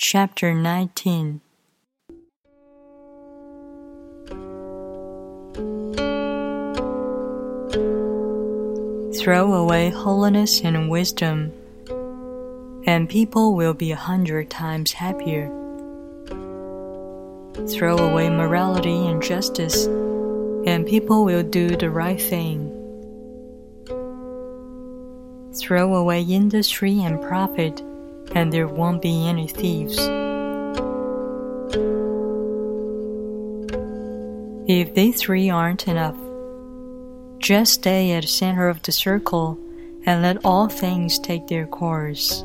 Chapter 19 Throw away holiness and wisdom, and people will be a hundred times happier. Throw away morality and justice, and people will do the right thing. Throw away industry and profit, and there won't be any thieves. If these three aren't enough, just stay at the center of the circle and let all things take their course.